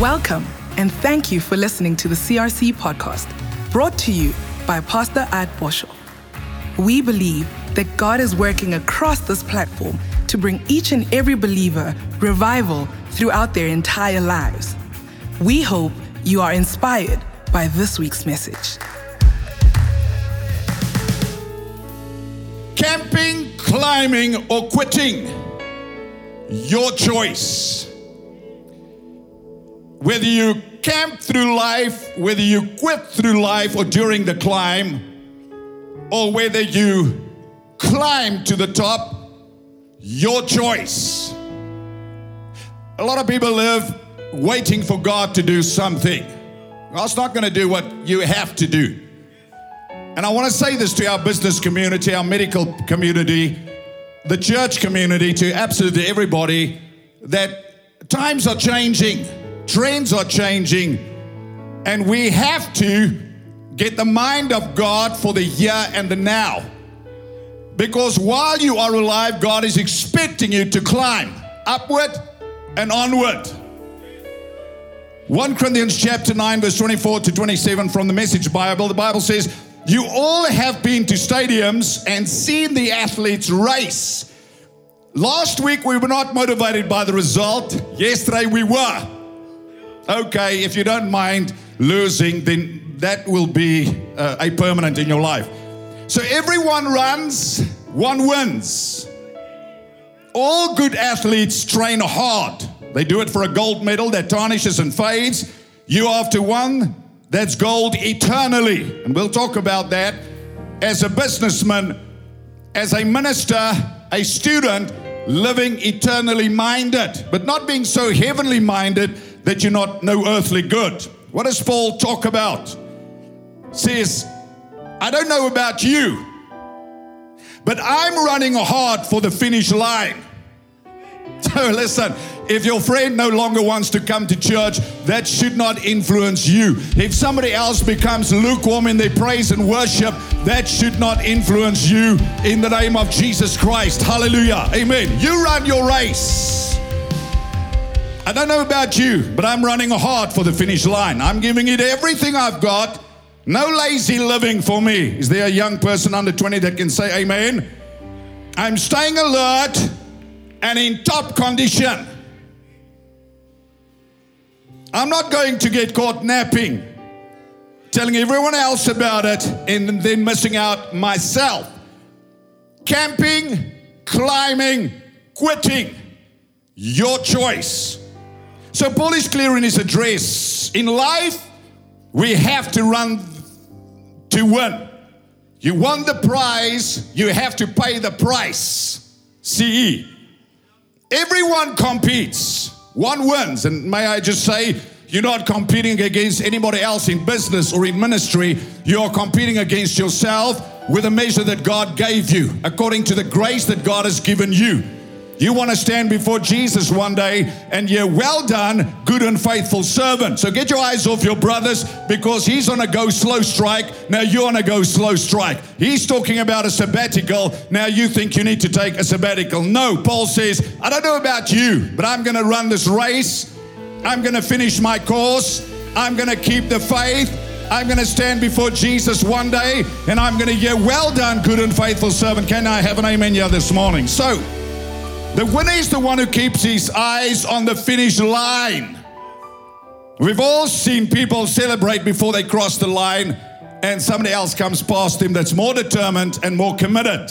Welcome, and thank you for listening to the CRC podcast, brought to you by Pastor At Boshoff. We believe that God is working across this platform to bring each and every believer revival throughout their entire lives. We hope you are inspired by this week's message. Camping, climbing, or quitting. Your choice. Whether you camp through life, whether you quit through life or during the climb, or whether you climb to the top, your choice. A lot of people live waiting for God to do something. God's not going to do what you have to do. And I want to say this to our business community, our medical community, the church community, to absolutely everybody that times are changing, trends are changing, and we have to get the mind of God for the here and the now. Because while you are alive, God is expecting you to climb upward and onward. 1 Corinthians chapter 9 verse 24 to 27 from the Message Bible the Bible says you all have been to stadiums and seen the athletes race. Last week we were not motivated by the result. Yesterday we were. Okay, if you don't mind losing, then that will be uh, a permanent in your life. So everyone runs, one wins. All good athletes train hard. They do it for a gold medal that tarnishes and fades. You after one, that's gold eternally. And we'll talk about that. As a businessman, as a minister, a student, living eternally minded, but not being so heavenly minded that you're not no earthly good. What does Paul talk about? Says, I don't know about you, but I'm running hard for the finish line. So listen, if your friend no longer wants to come to church, that should not influence you. If somebody else becomes lukewarm in their praise and worship, that should not influence you in the name of Jesus Christ. Hallelujah. Amen. You run your race. I don't know about you, but I'm running hard for the finish line. I'm giving it everything I've got. No lazy living for me. Is there a young person under 20 that can say amen? I'm staying alert and in top condition. I'm not going to get caught napping, telling everyone else about it, and then missing out myself. Camping, climbing, quitting, your choice. So, Paul is clear in his address. In life, we have to run to win. You won the prize, you have to pay the price. CE. Everyone competes. One wins. And may I just say, you're not competing against anybody else in business or in ministry. You're competing against yourself with a measure that God gave you, according to the grace that God has given you. You want to stand before Jesus one day and you're well done, good and faithful servant. So get your eyes off your brothers because he's on a go slow strike. Now you're on a go slow strike. He's talking about a sabbatical. Now you think you need to take a sabbatical. No, Paul says, I don't know about you, but I'm going to run this race. I'm going to finish my course. I'm going to keep the faith. I'm going to stand before Jesus one day and I'm going to hear, Well done, good and faithful servant. Can I have an amen here this morning? So, the winner is the one who keeps his eyes on the finish line. We've all seen people celebrate before they cross the line, and somebody else comes past him that's more determined and more committed.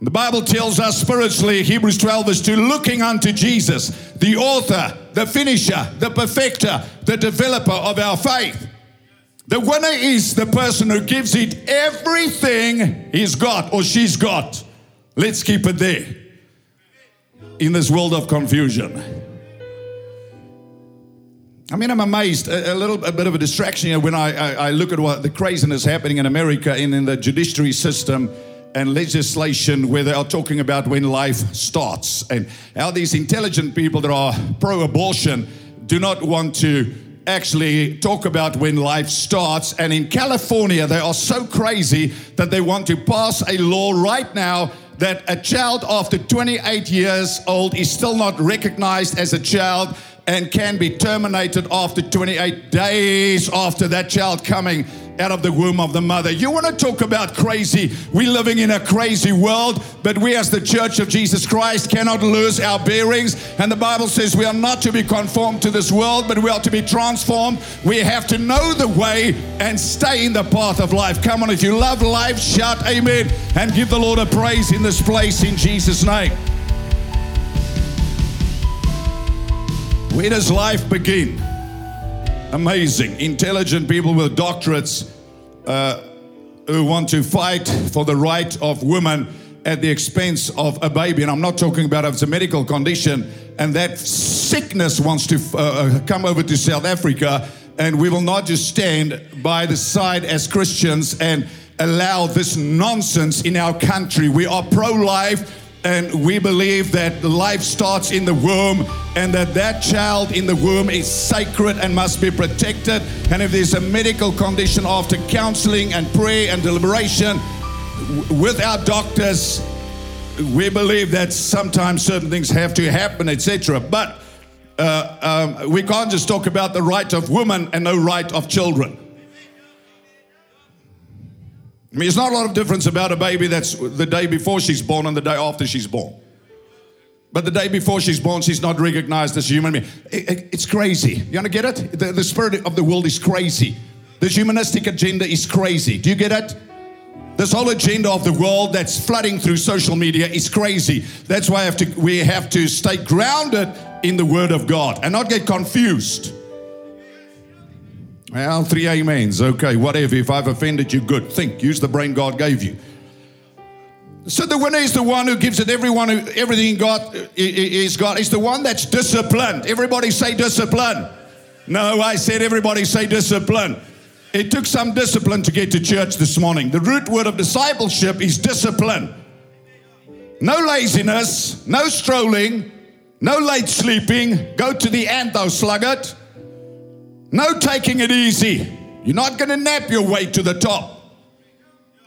The Bible tells us spiritually, Hebrews 12 verse 2, looking unto Jesus, the author, the finisher, the perfecter, the developer of our faith. The winner is the person who gives it everything he's got or she's got. Let's keep it there in this world of confusion. I mean, I'm amazed. A, a little a bit of a distraction here when I, I, I, look at what the craziness happening in America in, in the judiciary system and legislation where they are talking about when life starts and how these intelligent people that are pro abortion do not want to actually talk about when life starts. And in California, they are so crazy that they want to pass a law right now that a child after 28 years old is still not recognized as a child and can be terminated after 28 days after that child coming out of the womb of the mother. You want to talk about crazy? We're living in a crazy world, but we, as the Church of Jesus Christ, cannot lose our bearings. And the Bible says we are not to be conformed to this world, but we are to be transformed. We have to know the way and stay in the path of life. Come on, if you love life, shout amen and give the Lord a praise in this place in Jesus' name. Where does life begin? Amazing. Intelligent people with doctorates uh, who want to fight for the right of women at the expense of a baby. And I'm not talking about if it's a medical condition and that sickness wants to uh, uh, come over to South Africa. And we will not just stand by the side as Christians and allow this nonsense in our country. We are pro life and we believe that life starts in the womb and that that child in the womb is sacred and must be protected. And if there's a medical condition after counseling and prayer and deliberation with our doctors, we believe that sometimes certain things have to happen, etc. But uh, um, we can't just talk about the right of women and no right of children. I mean, it's not a lot of difference about a baby that's the day before she's born and the day after she's born. But the day before she's born, she's not recognized as a human being. It, it, it's crazy. You want to get it? The, the spirit of the world is crazy. This humanistic agenda is crazy. Do you get it? This whole agenda of the world that's flooding through social media is crazy. That's why have to, we have to stay grounded in the Word of God and not get confused. Well, three amens. Okay, whatever. If I've offended you, good. Think. Use the brain God gave you. So the winner is the one who gives it everyone who everything God is God. Is the one that's disciplined. Everybody say discipline. No, I said everybody say discipline. It took some discipline to get to church this morning. The root word of discipleship is discipline. No laziness, no strolling, no late sleeping. Go to the end, though, sluggard. No taking it easy. You're not going to nap your way to the top.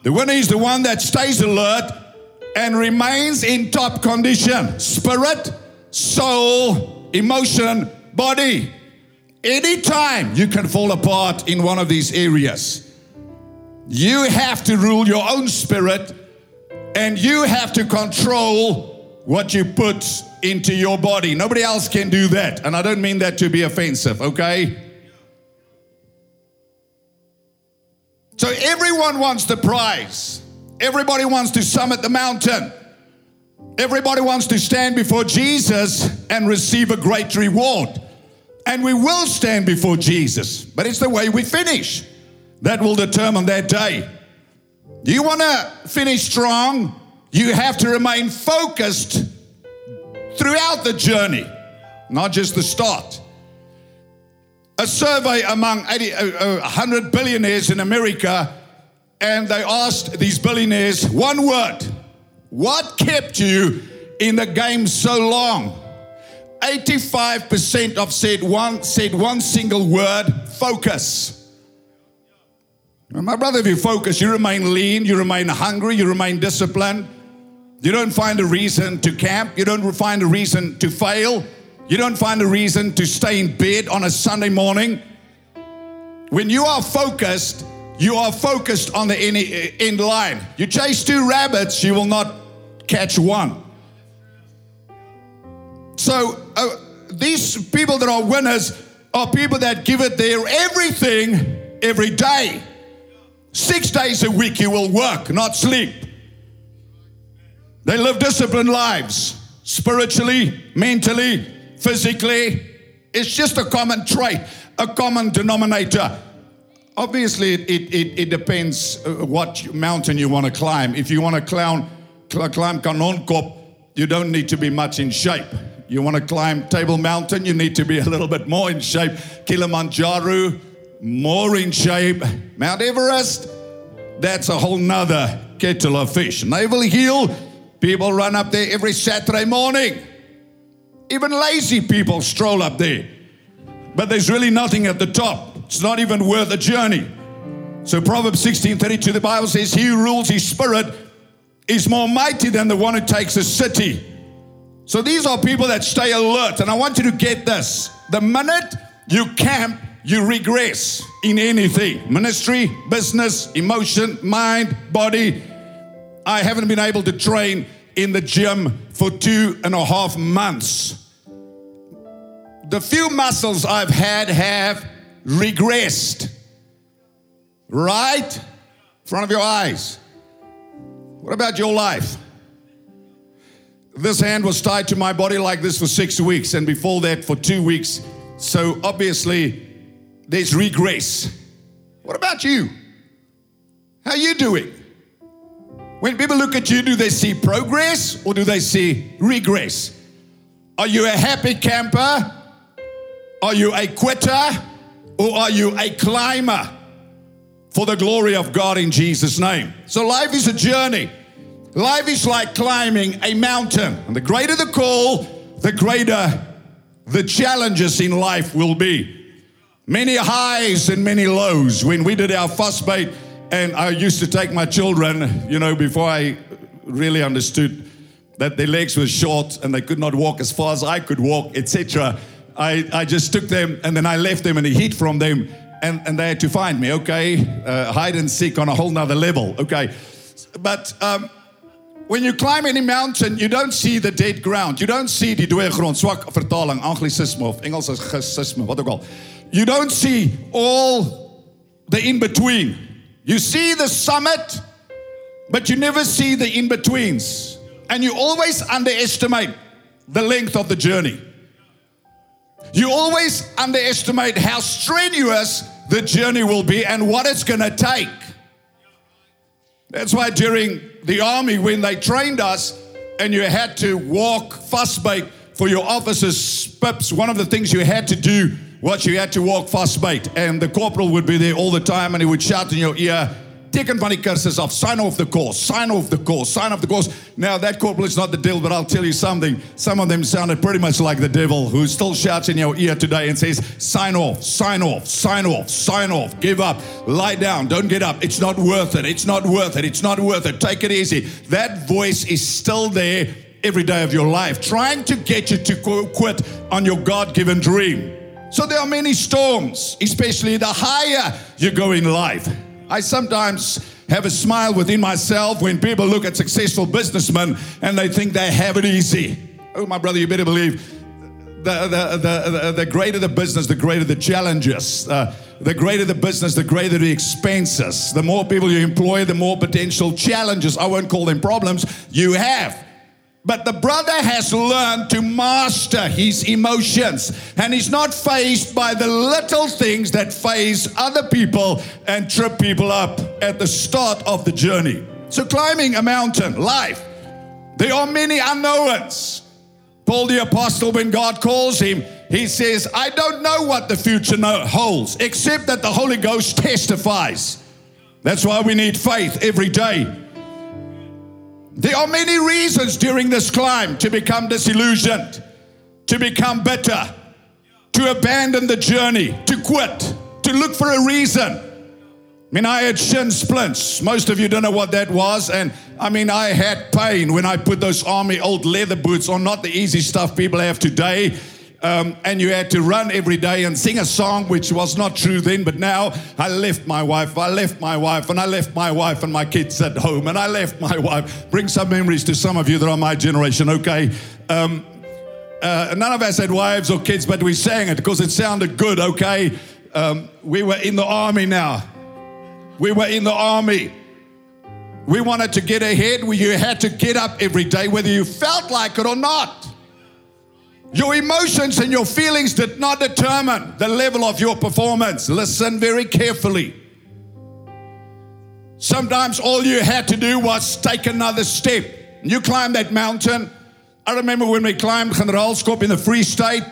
The winner is the one that stays alert and remains in top condition spirit, soul, emotion, body. Anytime you can fall apart in one of these areas, you have to rule your own spirit and you have to control what you put into your body. Nobody else can do that. And I don't mean that to be offensive, okay? So everyone wants the prize. Everybody wants to summit the mountain. Everybody wants to stand before Jesus and receive a great reward. And we will stand before Jesus, but it's the way we finish that will determine that day. Do you want to finish strong? You have to remain focused throughout the journey, not just the start a survey among 80, uh, 100 uh, billionaires in America, and they asked these billionaires one word What kept you in the game so long? 85% of said one said one single word focus. My brother, if you focus, you remain lean, you remain hungry, you remain disciplined. You don't find a reason to camp, you don't find a reason to fail. You don't find a reason to stay in bed on a Sunday morning. When you are focused, you are focused on the end line. You chase two rabbits, you will not catch one. So, uh, these people that are winners are people that give it their everything every day. Six days a week you will work, not sleep. They live disciplined lives, spiritually, mentally, physically. It's just a common trait, a common denominator. Obviously, it, it, it depends uh, what mountain you want to climb. If you want to climb, climb Kanonkop, you don't need to be much in shape. You want to climb Table Mountain, you need to be a little bit more in shape. Kilimanjaro, more in shape. Mount Everest, that's a whole nother kettle of fish. Naval Hill, people run up there every Saturday morning. Even lazy people stroll up there. But there's really nothing at the top. It's not even worth a journey. So Proverbs 16:32, the Bible says, He who rules his spirit is more mighty than the one who takes a city. So these are people that stay alert. And I want you to get this. The minute you camp, you regress in anything ministry, business, emotion, mind, body. I haven't been able to train in the gym for two and a half months. The few muscles I've had have regressed. Right? In front of your eyes. What about your life? This hand was tied to my body like this for six weeks, and before that, for two weeks. So obviously, there's regress. What about you? How you doing? When people look at you, do they see progress or do they see regress? Are you a happy camper? Are you a quitter? Or are you a climber? For the glory of God in Jesus' name. So life is a journey. Life is like climbing a mountain. And the greater the call, the greater the challenges in life will be. Many highs and many lows. When we did our vasbyt, and I used to take my children, you know, before I really understood that their legs were short and they could not walk as far as I could walk, etc. I, I just took them and then I left them in the heat from them and, and they had to find me, okay? Uh, hide and seek on a whole nother level, okay? But um, when you climb any mountain, you don't see the dead ground. You don't see die dooie grond, swak vertaling, Anglisisme of Engels wat ook. You don't see all the in between. You see the summit, but you never see the in betweens. And you always underestimate the length of the journey. You always underestimate how strenuous the journey will be and what it's going to take. That's why during the army, when they trained us and you had to walk vasbyt for your officers' pips, one of the things you had to do was you had to walk vasbyt. And the corporal would be there all the time and he would shout in your ear, van die kursus af, sign off the course, sign off the course, sign off the course. Now that corporal is not the devil, but I'll tell you something. Some of them sounded pretty much like the devil who still shouts in your ear today and says, sign off, sign off, sign off, sign off, give up, lie down, don't get up. It's not worth it. It's not worth it. It's not worth it. Take it easy. That voice is still there every day of your life, trying to get you to quit on your God given dream. So there are many storms, especially the higher you go in life. I sometimes have a smile within myself when people look at successful businessmen and they think they have it easy. Oh, my brother, you better believe the, the, the, the, greater the business, the greater the challenges. Uh, the greater the business, the greater the expenses. The more people you employ, the more potential challenges. I won't call them problems you have. But the brother has learned to master his emotions and he's not faced by the little things that faze other people and trip people up at the start of the journey. So, climbing a mountain, life, there are many unknowns. Paul the Apostle, when God calls him, he says, I don't know what the future holds, except that the Holy Ghost testifies. That's why we need faith every day. There are many reasons during this climb to become disillusioned, to become bitter, to abandon the journey, to quit, to look for a reason. I mean, I had shin splints. Most of you don't know what that was. And I mean, I had pain when I put those army old leather boots on, not the easy stuff people have today. Um, and you had to run every day and sing a song, which was not true then, but now I left my wife, I left my wife, and I left my wife and my kids at home, and I left my wife. Bring some memories to some of you that are my generation, okay? Um, uh, none of us had wives or kids, but we sang it because it sounded good, okay? Um, we were in the army now. We were in the army. We wanted to get ahead. We, you had to get up every day, whether you felt like it or not. Your emotions and your feelings did not determine the level of your performance. Listen very carefully. Sometimes all you had to do was take another step. You climb that mountain. I remember when we climbed Generaalskop in the Free State,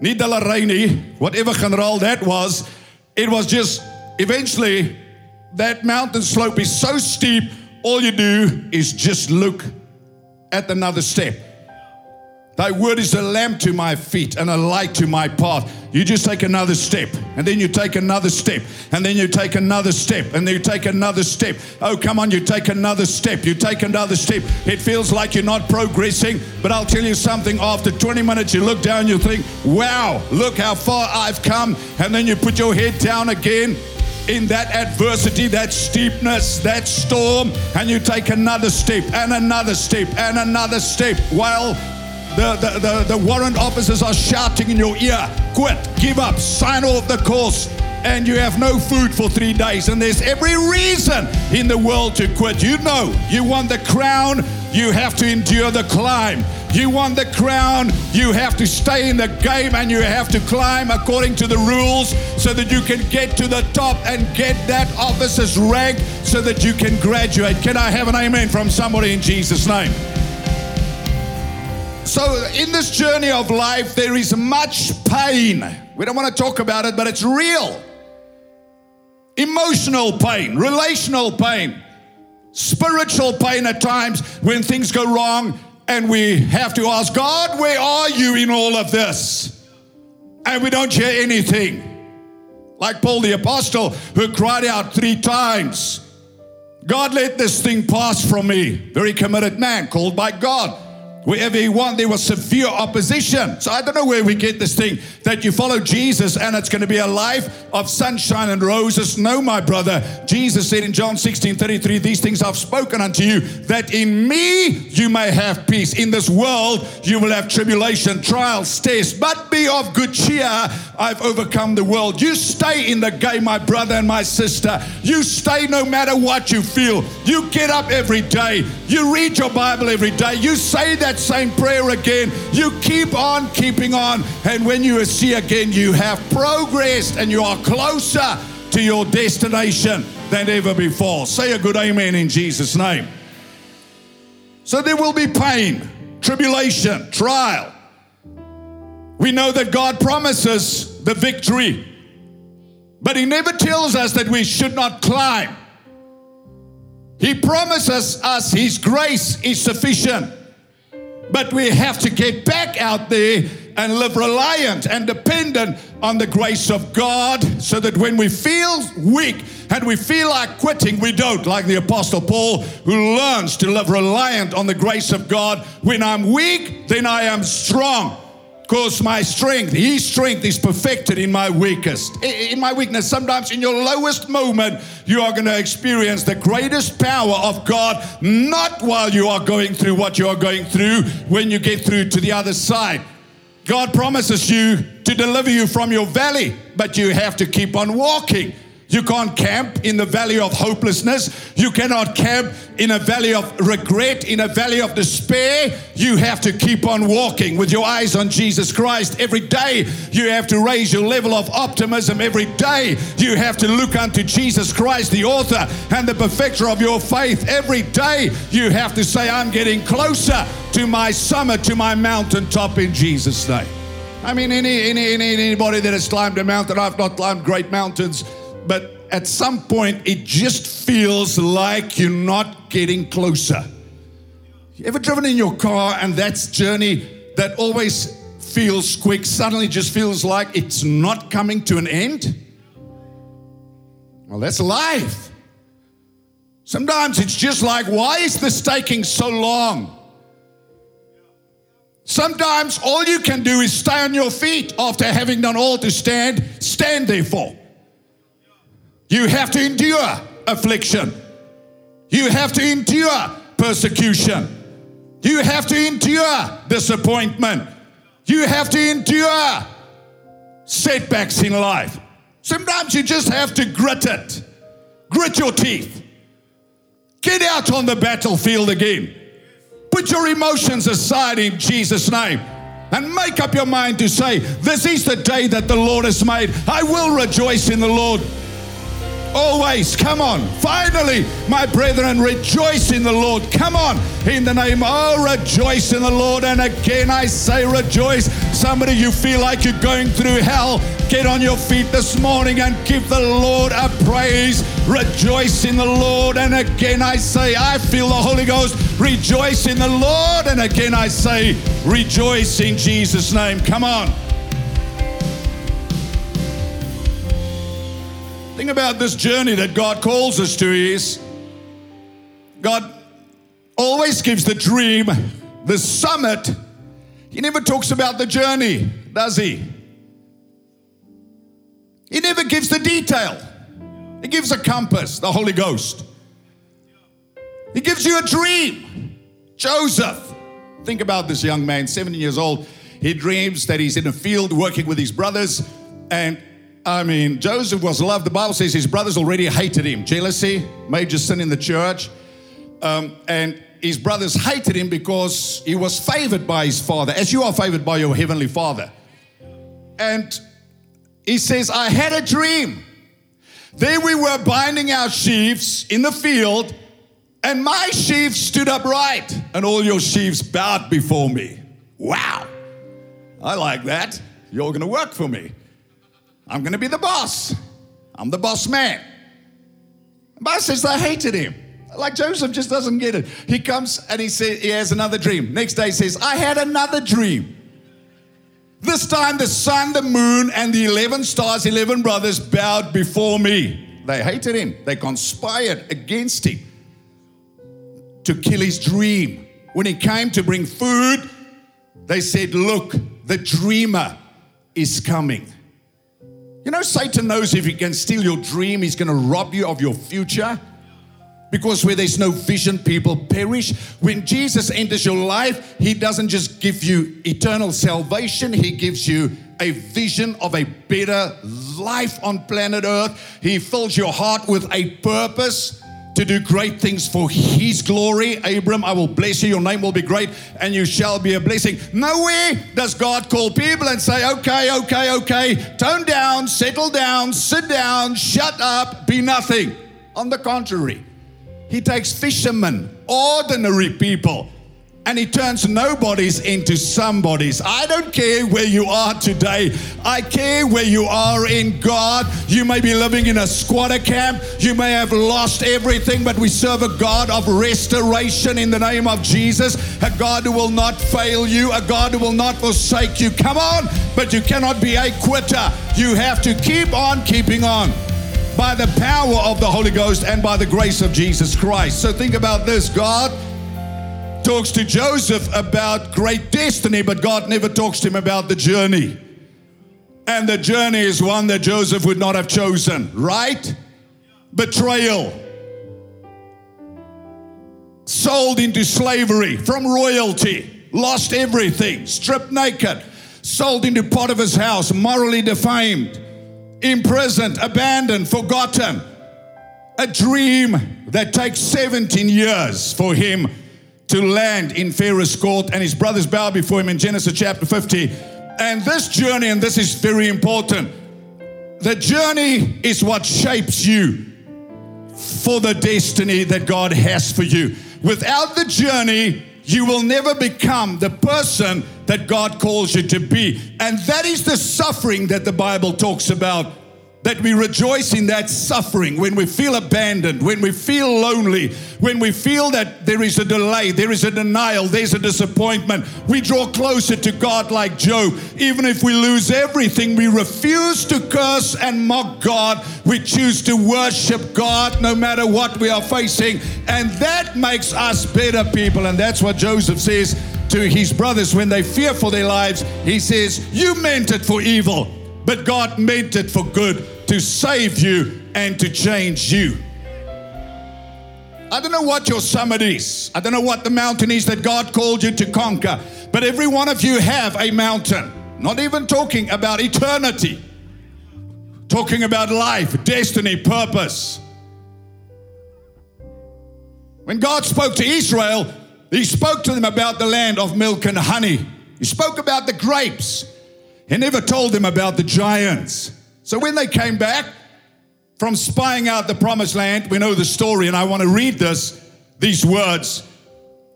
Nidalarini, whatever General that was, it was just eventually that mountain slope is so steep, all you do is just look at another step. Thy word is a lamp to my feet and a light to my path. You just take another step, and then you take another step, and then you take another step, and then you take another step. Oh, come on, you take another step, you take another step. It feels like you're not progressing, but I'll tell you something after 20 minutes, you look down, you think, wow, look how far I've come. And then you put your head down again in that adversity, that steepness, that storm, and you take another step and another step and another step while the, the, the, the warrant officers are shouting in your ear, quit, give up, sign off the course, and you have no food for three days. And there's every reason in the world to quit. You know, you want the crown, you have to endure the climb. You want the crown, you have to stay in the game and you have to climb according to the rules so that you can get to the top and get that officer's rank so that you can graduate. Can I have an amen from somebody in Jesus' name? So, in this journey of life, there is much pain. We don't want to talk about it, but it's real. Emotional pain, relational pain, spiritual pain at times when things go wrong, and we have to ask God, where are you in all of this? And we don't hear anything. Like Paul the Apostle, who cried out three times God, let this thing pass from me. Very committed man, called by God. Wherever he went, there was severe opposition. So I don't know where we get this thing that you follow Jesus and it's going to be a life of sunshine and roses. No, my brother. Jesus said in John 16 33, These things I've spoken unto you, that in me you may have peace. In this world you will have tribulation, trials, tests, but be of good cheer. I've overcome the world. You stay in the game, my brother and my sister. You stay no matter what you feel. You get up every day. You read your Bible every day. You say that that same prayer again. You keep on keeping on. And when you see again, you have progressed and you are closer to your destination than ever before. Say a good amen in Jesus' name. So there will be pain, tribulation, trial. We know that God promises the victory, but He never tells us that we should not climb. He promises us His grace is sufficient. But we have to get back out there and live reliant and dependent on the grace of God so that when we feel weak and we feel like quitting, we don't. Like the Apostle Paul, who learns to live reliant on the grace of God. When I'm weak, then I am strong because my strength, His strength is perfected in my weakest. In my weakness, sometimes in your lowest moment, you are going to experience the greatest power of God, not while you are going through what you are going through, when you get through to the other side. God promises you to deliver you from your valley, but you have to keep on walking. You can't camp in the valley of hopelessness. You cannot camp in a valley of regret, in a valley of despair. You have to keep on walking with your eyes on Jesus Christ. Every day, you have to raise your level of optimism. Every day, you have to look unto Jesus Christ, the author and the perfecter of your faith. Every day, you have to say, I'm getting closer to my summit, to my mountaintop in Jesus' name. I mean, any, any, any, anybody that has climbed a mountain, I've not climbed great mountains but at some point it just feels like you're not getting closer. You ever driven in your car and that's journey that always feels quick suddenly just feels like it's not coming to an end? Well, that's life. Sometimes it's just like, why is this taking so long? Sometimes all you can do is stay on your feet after having done all to stand, stand there for. You have to endure affliction. You have to endure persecution. You have to endure disappointment. You have to endure setbacks in life. Sometimes you just have to grit it, grit your teeth, get out on the battlefield again. Put your emotions aside in Jesus' name and make up your mind to say, This is the day that the Lord has made. I will rejoice in the Lord. Always. Come on. Finally, my brethren, rejoice in the Lord. Come on. In the name, oh, rejoice in the Lord. And again, I say rejoice. Somebody, you feel like you're going through hell, get on your feet this morning and give the Lord a praise. Rejoice in the Lord. And again, I say, I feel the Holy Ghost. Rejoice in the Lord. And again, I say, rejoice in Jesus' name. Come on. Thing about this journey that God calls us to is God always gives the dream, the summit. He never talks about the journey, does he? He never gives the detail. He gives a compass, the Holy Ghost. He gives you a dream. Joseph, think about this young man, 17 years old. He dreams that he's in a field working with his brothers, and I mean, Joseph was loved. The Bible says his brothers already hated him. Jealousy, major sin in the church. Um, and his brothers hated him because he was favored by his father, as you are favored by your heavenly father. And he says, I had a dream. There we were binding our sheaves in the field, and my sheaves stood upright, and all your sheaves bowed before me. Wow. I like that. You're going to work for me. I'm going to be the boss. I'm the boss man. Bible says they hated him. Like Joseph just doesn't get it. He comes and he says he has another dream. Next day he says, I had another dream. This time the sun, the moon, and the 11 stars, 11 brothers bowed before me. They hated him. They conspired against him to kill his dream. When he came to bring food, they said, Look, the dreamer is coming. You know, Satan knows if he can steal your dream, he's going to rob you of your future. Because where there's no vision, people perish. When Jesus enters your life, he doesn't just give you eternal salvation, he gives you a vision of a better life on planet Earth. He fills your heart with a purpose to do great things for his glory. Abram, I will bless you, your name will be great, and you shall be a blessing. Nowhere does God call people and say, okay, okay, okay, tone down, settle down, sit down, shut up, be nothing. On the contrary, he takes fishermen, ordinary people, and he turns nobodies into somebodies. I don't care where you are today. I care where you are in God. You may be living in a squatter camp. You may have lost everything, but we serve a God of restoration in the name of Jesus. A God who will not fail you, a God who will not forsake you. Come on, but you cannot be a quitter. You have to keep on keeping on by the power of the Holy Ghost and by the grace of Jesus Christ. So think about this God talks to Joseph about great destiny, but God never talks to him about the journey. And the journey is one that Joseph would not have chosen, right? Betrayal. Sold into slavery from royalty, lost everything, stripped naked, sold into Potiphar's house, morally defamed, imprisoned, abandoned, forgotten. A dream that takes 17 years for him to land in Pharaoh's court, and his brothers bow before him in Genesis chapter 50. And this journey, and this is very important, the journey is what shapes you for the destiny that God has for you. Without the journey, you will never become the person that God calls you to be. And that is the suffering that the Bible talks about that we rejoice in that suffering when we feel abandoned, when we feel lonely, when we feel that there is a delay, there is a denial, there's a disappointment. We draw closer to God like Job. Even if we lose everything, we refuse to curse and mock God. We choose to worship God no matter what we are facing. And that makes us better people. And that's what Joseph says to his brothers when they fear for their lives. He says, You meant it for evil but God meant it for good to save you and to change you. I don't know what your summit is. I don't know what the mountain is that God called you to conquer, but every one of you have a mountain. Not even talking about eternity, talking about life, destiny, purpose. When God spoke to Israel, He spoke to them about the land of milk and honey. He spoke about the grapes. He never told them about the giants. So when they came back from spying out the promised land. We know the story, and I want to read this, these words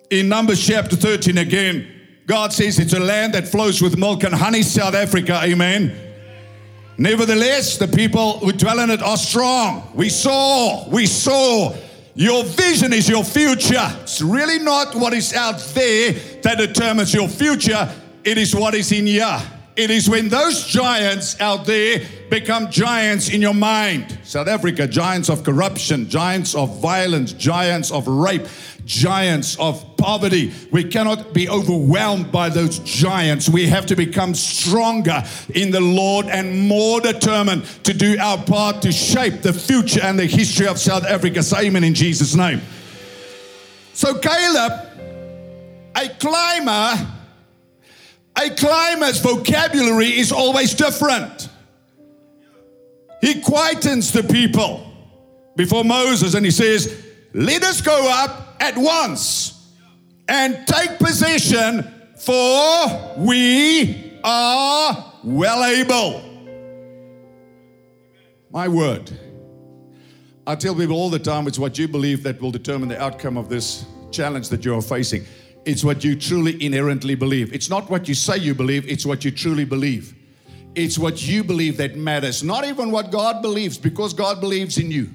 in Numbers chapter 13 again. God says it's a land that flows with milk and honey, South Africa. Amen. Nevertheless, the people who dwell in it are strong. We saw, we saw. Your vision is your future. It's really not what is out there that determines your future, it is what is in you. It is when those giants out there become giants in your mind. South Africa, giants of corruption, giants of violence, giants of rape, giants of poverty. We cannot be overwhelmed by those giants. We have to become stronger in the Lord and more determined to do our part to shape the future and the history of South Africa. Say amen in Jesus' name. So, Caleb, a climber, a climber's vocabulary is always different. He quietens the people before Moses and he says, Let us go up at once and take possession, for we are well able. My word. I tell people all the time it's what you believe that will determine the outcome of this challenge that you are facing. It's what you truly inherently believe. It's not what you say you believe, it's what you truly believe. It's what you believe that matters, not even what God believes, because God believes in you.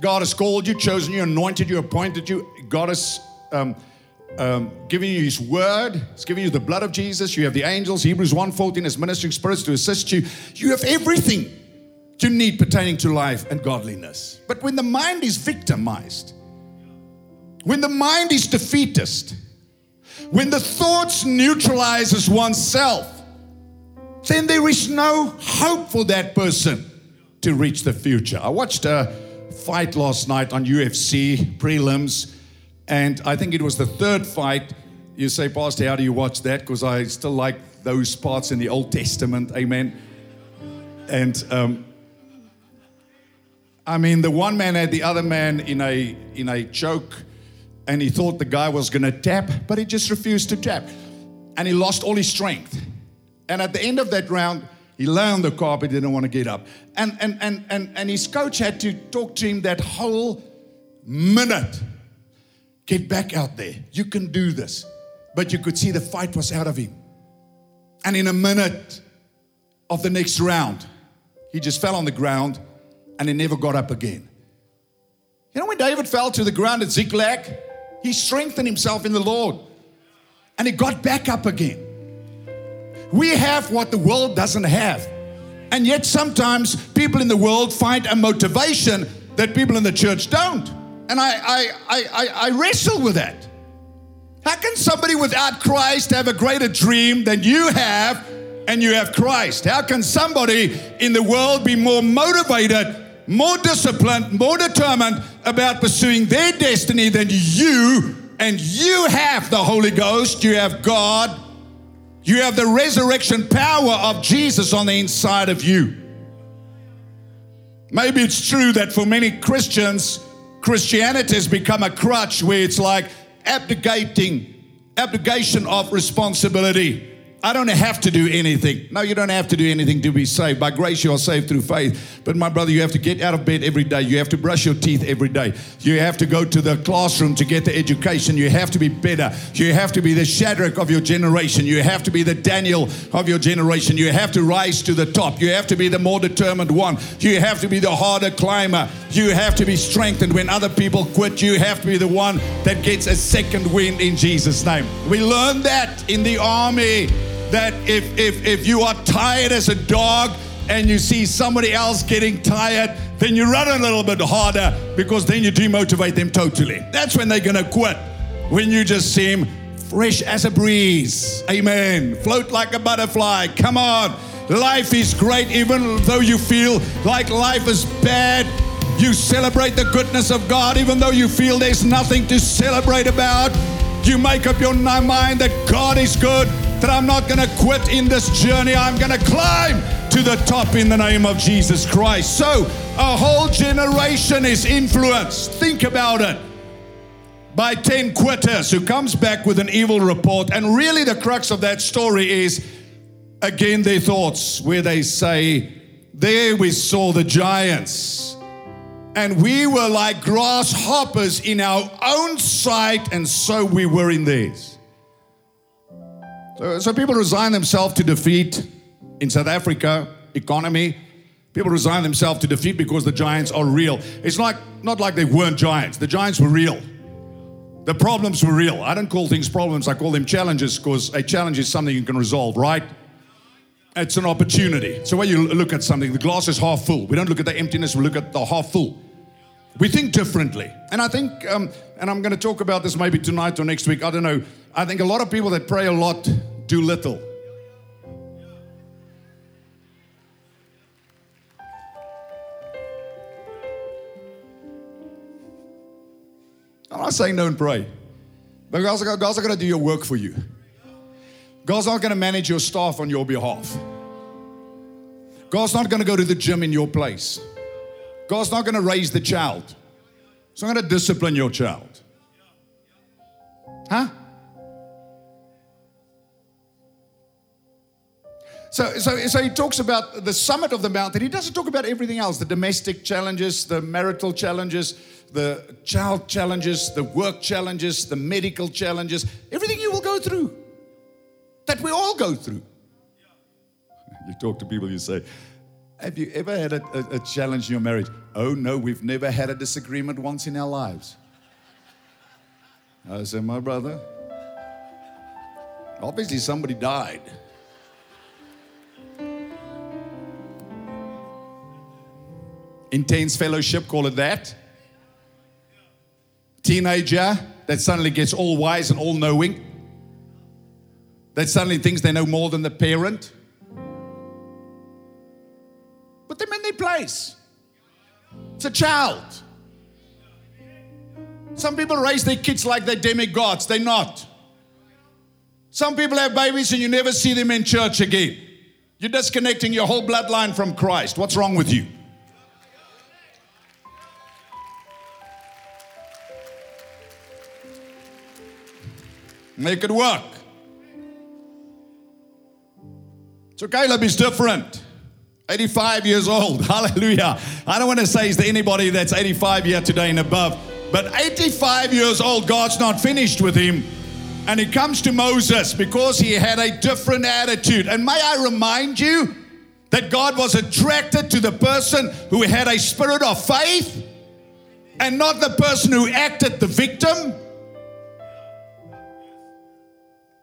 God has called you, chosen you, anointed you, appointed you. God has um, um, given you His word. He's given you the blood of Jesus. You have the angels. Hebrews 1.14 has ministering spirits to assist you. You have everything you need pertaining to life and godliness. But when the mind is victimized, when the mind is defeatist, when the thoughts neutralizes oneself, then there is no hope for that person to reach the future. I watched a fight last night on UFC prelims, and I think it was the third fight. You say, Pastor, how do you watch that? Because I still like those parts in the Old Testament. Amen. And um, I mean, the one man had the other man in a in a choke, and he thought the guy was going to tap, but he just refused to tap, and he lost all his strength. And at the end of that round, he lay on the carpet, didn't want to get up. And, and, and, and, and his coach had to talk to him that whole minute. Get back out there. You can do this. But you could see the fight was out of him. And in a minute of the next round, he just fell on the ground and he never got up again. You know, when David fell to the ground at Ziklag, he strengthened himself in the Lord and he got back up again. We have what the world doesn't have. And yet, sometimes people in the world find a motivation that people in the church don't. And I, I, I, I, wrestle with that. How can somebody without Christ have a greater dream than you have and you have Christ? How can somebody in the world be more motivated, more disciplined, more determined about pursuing their destiny than you? And you have the Holy Ghost, you have God, you have the resurrection power of Jesus on the inside of you. Maybe it's true that for many Christians, Christianity has become a crutch where it's like abdicating, abdication of responsibility. I don't have to do anything. No, you don't have to do anything to be saved. By grace, you are saved through faith. But my brother, you have to get out of bed every day. You have to brush your teeth every day. You have to go to the classroom to get the education. You have to be better. You have to be the Shadrach of your generation. You have to be the Daniel of your generation. You have to rise to the top. You have to be the more determined one. You have to be the harder climber. You have to be strengthened when other people quit. You have to be the one that gets a second wind in Jesus' name. We learned that in the army that if, if, if you are tired as a dog and you see somebody else getting tired, then you run a little bit harder because then you demotivate them totally. That's when they're going to quit. When you just seem fresh as a breeze. Amen. Float like a butterfly. Come on. Life is great, even though you feel like life is bad. You celebrate the goodness of God, even though you feel there's nothing to celebrate about. You make up your mind that God is good that I'm not going to quit in this journey. I'm going to climb to the top in the name of Jesus Christ. So, a whole generation is influenced. Think about it. By 10 quitters who comes back with an evil report. And really, the crux of that story is again their thoughts, where they say, There we saw the giants. And we were like grasshoppers in our own sight, and so we were in theirs. So, so people resign themselves to defeat in South Africa economy. People resign themselves to defeat because the giants are real. It's like not like they weren't giants. The giants were real. The problems were real. I don't call things problems, I call them challenges because a challenge is something you can resolve, right? It's an opportunity. So when you look at something, the glass is half full. We don't look at the emptiness, we look at the half full. We think differently. And I think, um, and I'm going to talk about this maybe tonight or next week, I don't know. I think a lot of people that pray a lot do little. I'm not saying don't pray. But God's, God's not going to do your work for you. God's not going to manage your staff on your behalf. God's not going to go to the gym in your place. God's not going to raise the child. He's not going to discipline your child. Huh? So, so, so he talks about the summit of the mountain. He doesn't talk about everything else the domestic challenges, the marital challenges, the child challenges, the work challenges, the medical challenges, everything you will go through, that we all go through. You talk to people, you say, Have you ever had a, a, a challenge in your marriage? Oh, no, we've never had a disagreement once in our lives. I said, My brother, obviously somebody died. Intense fellowship, call it that. Teenager that suddenly gets all wise and all knowing, that suddenly thinks they know more than the parent. Place. It's a child. Some people raise their kids like they're demigods, they're not. Some people have babies and you never see them in church again. You're disconnecting your whole bloodline from Christ. What's wrong with you? Make it work. So Caleb is different. 85 years old. Hallelujah. I don't want to say is there anybody that's 85 year today and above, but 85 years old, God's not finished with him. And he comes to Moses because he had a different attitude. And may I remind you that God was attracted to the person who had a spirit of faith and not the person who acted the victim.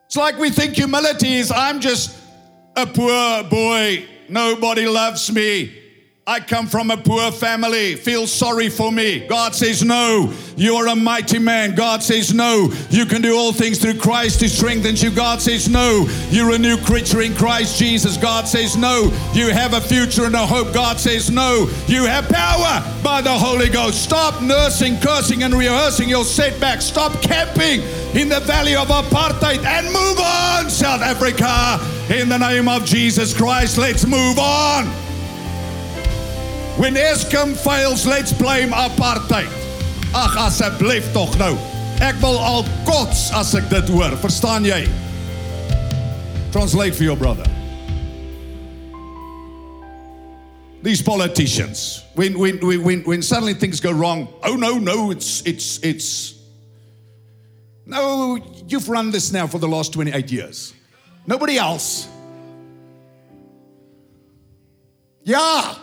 It's like we think humility is I'm just a poor boy, nobody loves me. I come from a poor family. Feel sorry for me. God says, No, you're a mighty man. God says, No, you can do all things through Christ who strengthens you. God says, No, you're a new creature in Christ Jesus. God says, No, you have a future and a hope. God says, No, you have power by the Holy Ghost. Stop nursing, cursing, and rehearsing your setbacks. Stop camping in the valley of apartheid and move on, South Africa. In the name of Jesus Christ, let's move on. When Eskom fails, let's blame apartheid. Ag asseblief tog nou. Ek wil al kots as ek dit hoor. Verstaan jy? Translate for your brother. These politicians, when, when, when, when suddenly things go wrong, oh no, no, it's, it's, it's, no, you've run this now for the last 28 years. Nobody else. Yeah.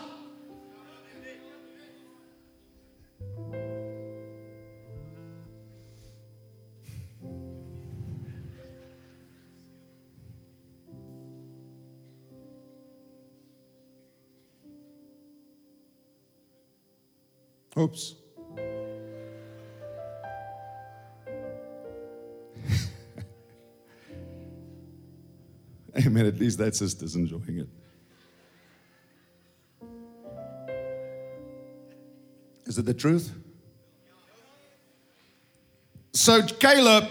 Oops. Amen. At least that sister's enjoying it. Is it the truth? So, Caleb,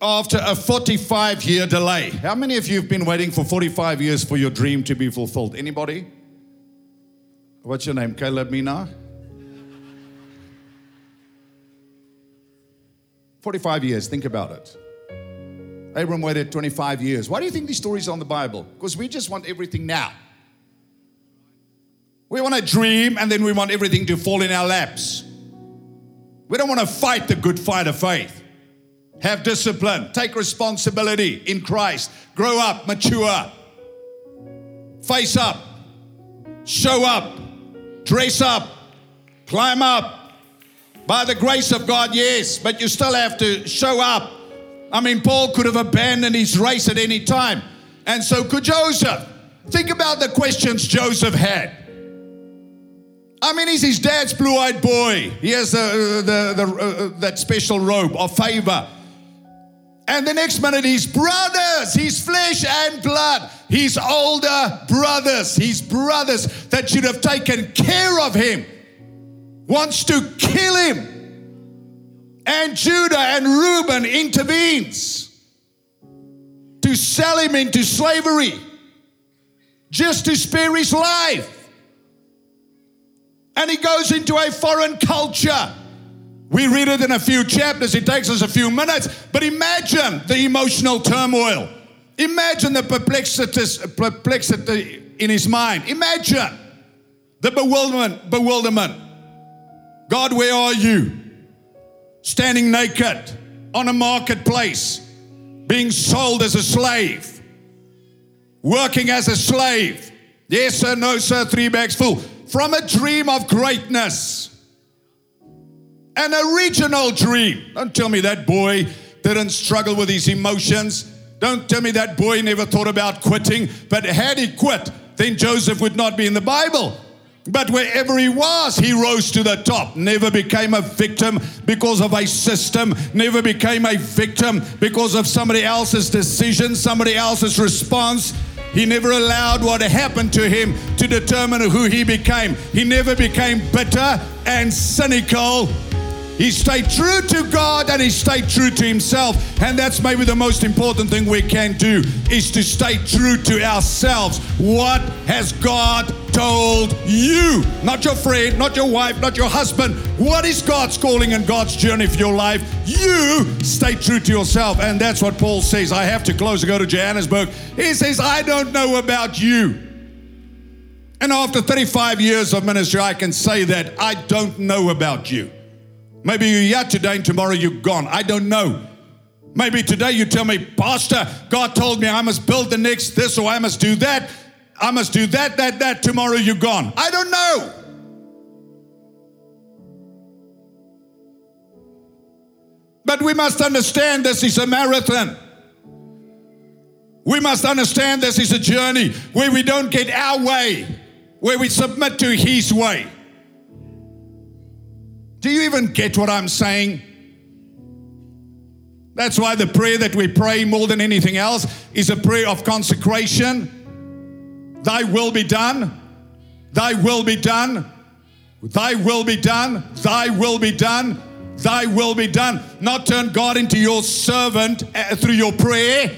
after a 45 year delay, how many of you have been waiting for 45 years for your dream to be fulfilled? Anybody? What's your name? Caleb Mina? 45 years, think about it. Abram waited 25 years. Why do you think these stories are in the Bible? Because we just want everything now. We want to dream and then we want everything to fall in our laps. We don't want to fight the good fight of faith. Have discipline, take responsibility in Christ, grow up, mature, face up, show up, dress up, climb up. By the grace of God, yes, but you still have to show up. I mean, Paul could have abandoned his race at any time, and so could Joseph. Think about the questions Joseph had. I mean, he's his dad's blue-eyed boy. He has the, the, the, uh, that special robe of favor. And the next minute, his brothers, his flesh and blood, his older brothers, his brothers that should have taken care of him, wants to kill him. And Judah and Reuben intervenes to sell him into slavery just to spare his life. And he goes into a foreign culture. We read it in a few chapters, it takes us a few minutes, but imagine the emotional turmoil. Imagine the perplexity in his mind. Imagine the bewilderment, bewilderment. God, where are you? Standing naked on a marketplace, being sold as a slave, working as a slave. Yes, sir, no, sir, three bags full from a dream of greatness. An original dream. Don't tell me that boy didn't struggle with his emotions. Don't tell me that boy never thought about quitting. But had he quit, then Joseph would not be in the Bible. But wherever he was, he rose to the top. Never became a victim because of a system. Never became a victim because of somebody else's decision, somebody else's response. He never allowed what happened to him to determine who he became. He never became bitter and cynical. He stayed true to God and he stayed true to himself. And that's maybe the most important thing we can do is to stay true to ourselves. What has God told you? Not your friend, not your wife, not your husband. What is God's calling and God's journey for your life? You stay true to yourself. And that's what Paul says. I have to close and go to Johannesburg. He says, I don't know about you. And after 35 years of ministry, I can say that I don't know about you. Maybe you're here today and tomorrow you're gone. I don't know. Maybe today you tell me, Pastor, God told me I must build the next this or I must do that. I must do that, that, that. Tomorrow you're gone. I don't know. But we must understand this is a marathon. We must understand this is a journey where we don't get our way, where we submit to His way. Do you even get what I'm saying? That's why the prayer that we pray more than anything else is a prayer of consecration. Thy will be done. Thy will be done. Thy will be done. Thy will be done. Thy will be done. Not turn God into your servant uh, through your prayer,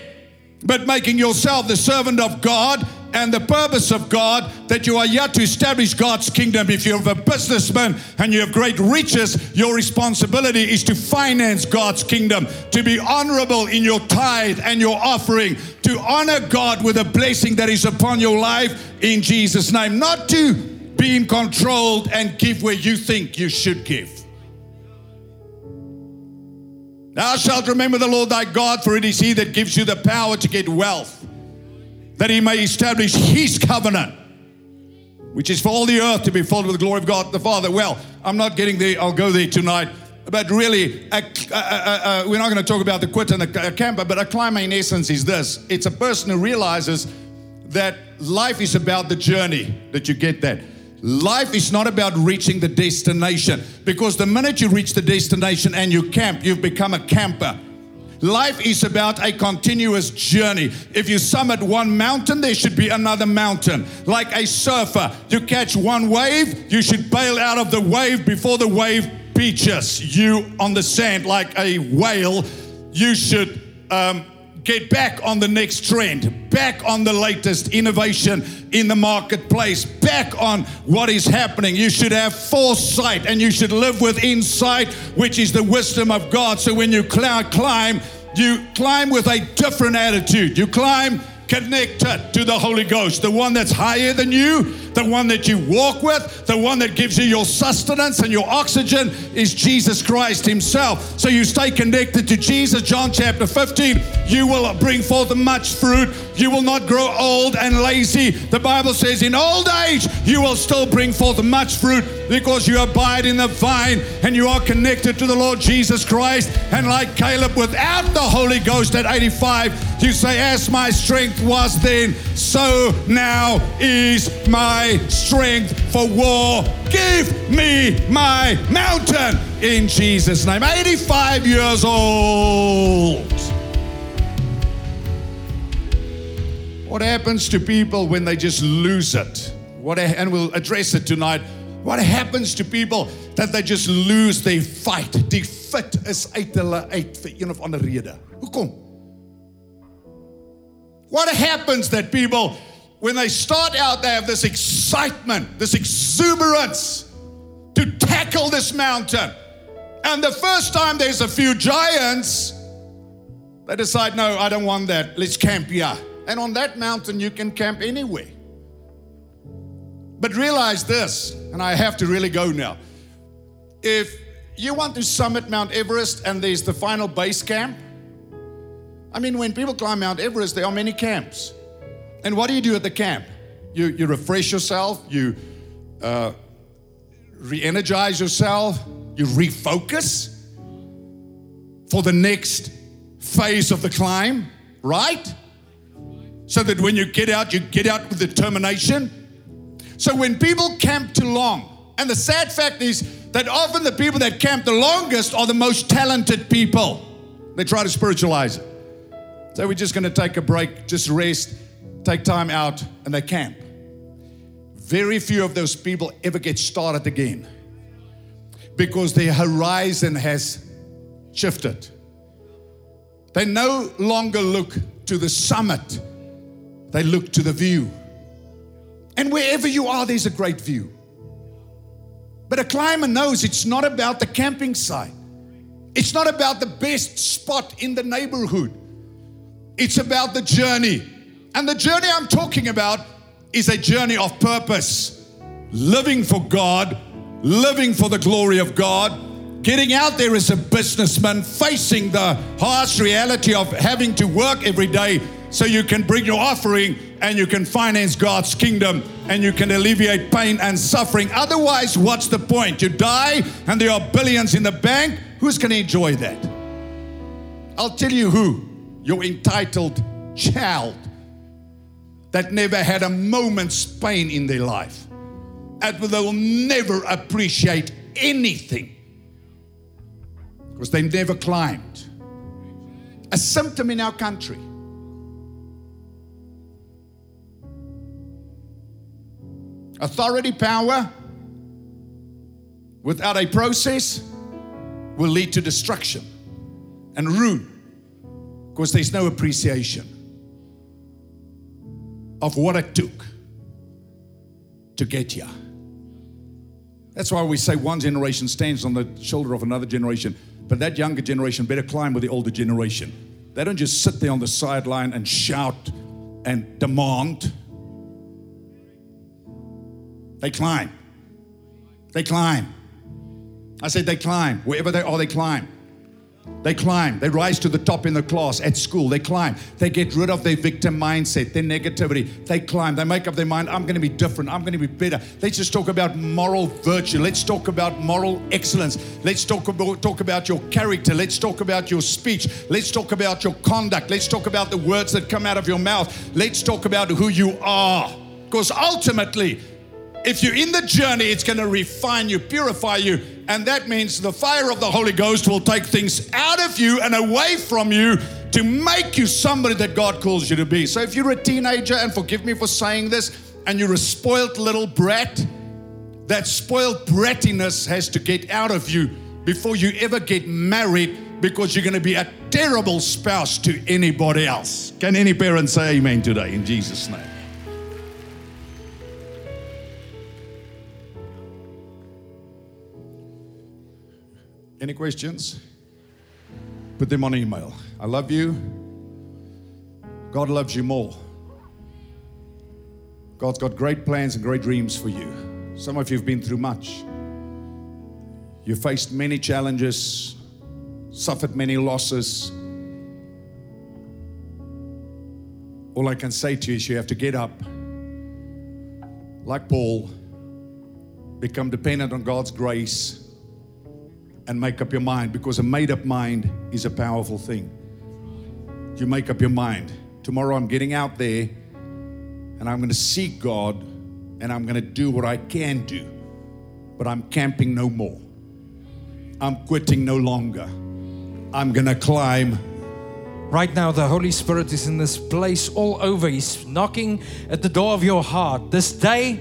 but making yourself the servant of God and the purpose of God that you are yet to establish God's kingdom. If you're a businessman and you have great riches, your responsibility is to finance God's kingdom, to be honorable in your tithe and your offering, to honor God with a blessing that is upon your life in Jesus' name, not to be in control and give where you think you should give. Thou shalt remember the Lord thy God, for it is he that gives you the power to get wealth that he may establish his covenant, which is for all the earth to be filled with the glory of God the Father. Well, I'm not getting there, I'll go there tonight. But really, a, a, a, we're not going to talk about the quit and the camper, but a climber in essence is this it's a person who realizes that life is about the journey, that you get that. Life is not about reaching the destination because the minute you reach the destination and you camp, you've become a camper. Life is about a continuous journey. If you summit one mountain, there should be another mountain. Like a surfer, you catch one wave, you should bail out of the wave before the wave beaches you on the sand. Like a whale, you should um, get back on the next trend, back on the latest innovation in the marketplace, back on what is happening. You should have foresight and you should live with insight, which is the wisdom of God. So when you climb, you climb with a different attitude. You climb connected to the Holy Ghost, the one that's higher than you, the one that you walk with, the one that gives you your sustenance and your oxygen is Jesus Christ Himself. So you stay connected to Jesus. John chapter 15, you will bring forth much fruit. You will not grow old and lazy. The Bible says, in old age, you will still bring forth much fruit because you abide in the vine and you are connected to the Lord Jesus Christ. And like Caleb, without the Holy Ghost at 85, you say, As my strength was then, so now is my strength for war. Give me my mountain in Jesus' name. 85 years old. What happens to people when they just lose it? What, and we'll address it tonight. What happens to people that they just lose their fight? Die fit is uit hulle uit vir een of ander rede. Hoekom? What happens that people when they start out they have this excitement, this exuberance to tackle this mountain. And the first time there's a few giants, they decide, no, I don't want that. Let's camp here. And on that mountain, you can camp anywhere. But realize this, and I have to really go now. If you want to summit Mount Everest and there's the final base camp, I mean, when people climb Mount Everest, there are many camps. And what do you do at the camp? You, you refresh yourself, you uh, re energize yourself, you refocus for the next phase of the climb, right? So that when you get out, you get out with determination. So when people camp too long, and the sad fact is that often the people that camp the longest are the most talented people. They try to spiritualize it. So we're just going to take a break, just rest, take time out, and they camp. Very few of those people ever get started again because their horizon has shifted. They no longer look to the summit, they look to the view. And wherever you are, there's a great view. But a climber knows it's not about the camping site, it's not about the best spot in the neighborhood. It's about the journey. And the journey I'm talking about is a journey of purpose, living for God, living for the glory of God, getting out there as a businessman, facing the harsh reality of having to work every day so you can bring your offering and you can finance God's kingdom and you can alleviate pain and suffering. Otherwise, what's the point? You die and there are billions in the bank. Who's going to enjoy that? I'll tell you who your entitled child that never had a moment's pain in their life and they will never appreciate anything because they never climbed. A symptom in our country. Authority power without a process will lead to destruction and ruin because there's no appreciation of what it took to get here. That's why we say one generation stands on the shoulder of another generation, but that younger generation better climb with the older generation. They don't just sit there on the sideline and shout and demand. They climb. They climb. I said they climb. Wherever they are, they climb. They climb. They rise to the top in the class at school. They climb. They get rid of their victim mindset, their negativity. They climb. They make up their mind I'm going to be different. I'm going to be better. Let's just talk about moral virtue. Let's talk about moral excellence. Let's talk about, talk about your character. Let's talk about your speech. Let's talk about your conduct. Let's talk about the words that come out of your mouth. Let's talk about who you are. Because ultimately, if you're in the journey, it's going to refine you, purify you. And that means the fire of the Holy Ghost will take things out of you and away from you to make you somebody that God calls you to be. So if you're a teenager, and forgive me for saying this, and you're a spoiled little brat, that spoiled brattiness has to get out of you before you ever get married because you're going to be a terrible spouse to anybody else. Can any parent say amen today in Jesus' name? Any questions? Put them on email. I love you. God loves you more. God's got great plans and great dreams for you. Some of you have been through much. You faced many challenges, suffered many losses. All I can say to you is you have to get up, like Paul, become dependent on God's grace, and make up your mind because a made up mind is a powerful thing. You make up your mind. Tomorrow I'm getting out there and I'm going to seek God and I'm going to do what I can do, but I'm camping no more. I'm quitting no longer. I'm going to climb. Right now, the Holy Spirit is in this place all over. He's knocking at the door of your heart. This day,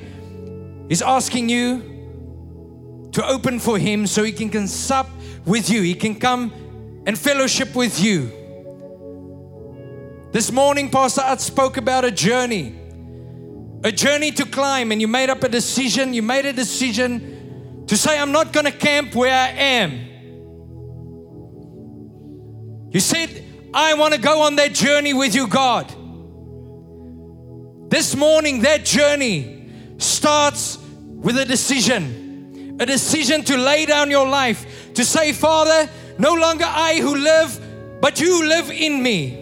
He's asking you to open for Him so He can, can sup with you. He can come and fellowship with you. This morning, Pastor At spoke about a journey, a journey to climb, and you made up a decision. You made a decision to say, I'm not going to camp where I am. You said, I want to go on that journey with you, God. This morning, that journey starts with a decision a decision to lay down your life, to say, Father, no longer I who live, but you live in me.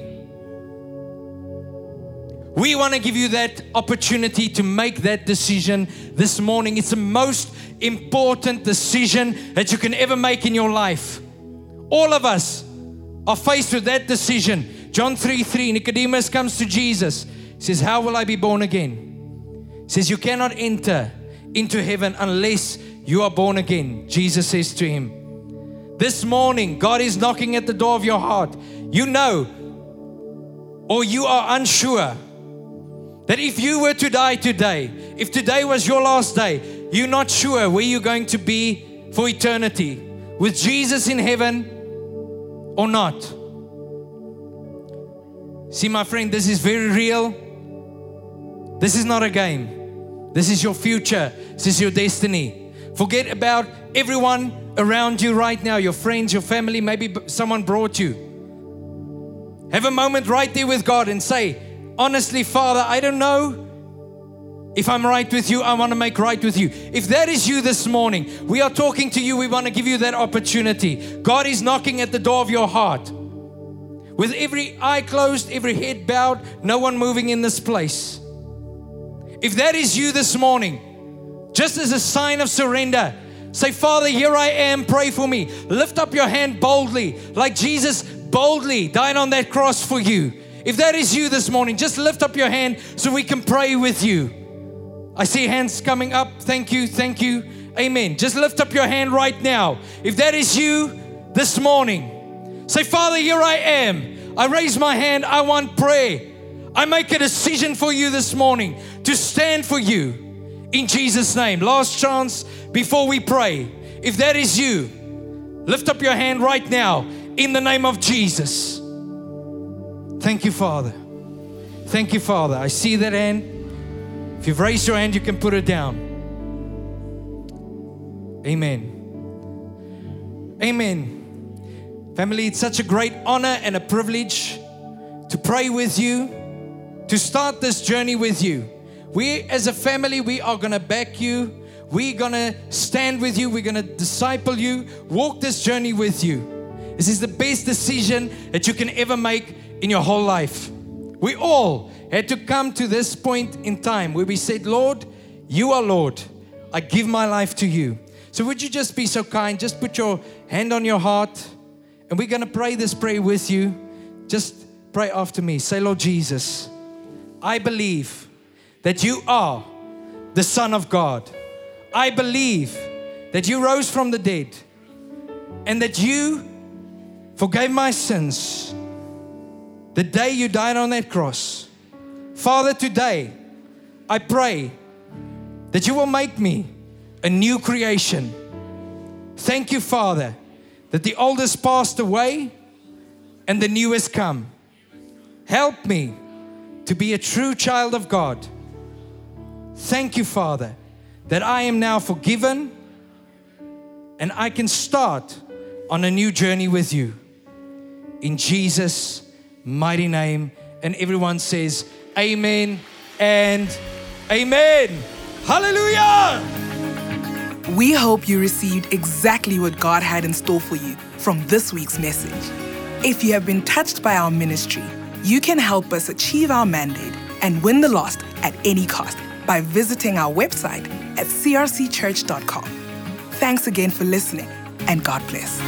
We want to give you that opportunity to make that decision this morning. It's the most important decision that you can ever make in your life. All of us are faced with that decision. John 3 3, Nicodemus comes to Jesus, says, How will I be born again? He says, You cannot enter into heaven unless you are born again. Jesus says to him, This morning, God is knocking at the door of your heart. You know, or you are unsure that if you were to die today, if today was your last day, you're not sure where you're going to be for eternity with Jesus in heaven or not. See, my friend, this is very real. This is not a game. This is your future. This is your destiny. Forget about everyone around you right now your friends, your family, maybe someone brought you. Have a moment right there with God and say, honestly, Father, I don't know if I'm right with you, I want to make right with you. If that is you this morning, we are talking to you, we want to give you that opportunity. God is knocking at the door of your heart. With every eye closed, every head bowed, no one moving in this place. If that is you this morning, just as a sign of surrender, say, Father, here I am, pray for me. Lift up your hand boldly, like Jesus boldly died on that cross for you. If that is you this morning, just lift up your hand so we can pray with you. I see hands coming up. Thank you. Thank you. Amen. Just lift up your hand right now. If that is you this morning, say, Father, here I am. I raise my hand. I want prayer. I make a decision for you this morning to stand for you in Jesus' name. Last chance before we pray. If that is you, lift up your hand right now in the name of Jesus. Thank you, Father. Thank you, Father. I see that hand. If you've raised your hand, you can put it down. Amen. Amen. Family, it's such a great honor and a privilege to pray with you, to start this journey with you. We, as a family, we are going to back you. We're going to stand with you. We're going to disciple you, walk this journey with you. This is the best decision that you can ever make in your whole life. We all had to come to this point in time where we said, Lord, you are Lord. I give my life to you. So, would you just be so kind? Just put your hand on your heart and we're going to pray this prayer with you. Just pray after me. Say, Lord Jesus, I believe that you are the Son of God. I believe that you rose from the dead and that you forgave my sins the day you died on that cross. Father, today I pray that you will make me a new creation. Thank you, Father, that the old has passed away and the new has come. Help me to be a true child of God. Thank you, Father, that I am now forgiven and I can start on a new journey with you. In Jesus' mighty name. And everyone says, Amen and Amen. Hallelujah. We hope you received exactly what God had in store for you from this week's message. If you have been touched by our ministry, you can help us achieve our mandate and win the lost at any cost by visiting our website at crcchurch.com. Thanks again for listening, and God bless.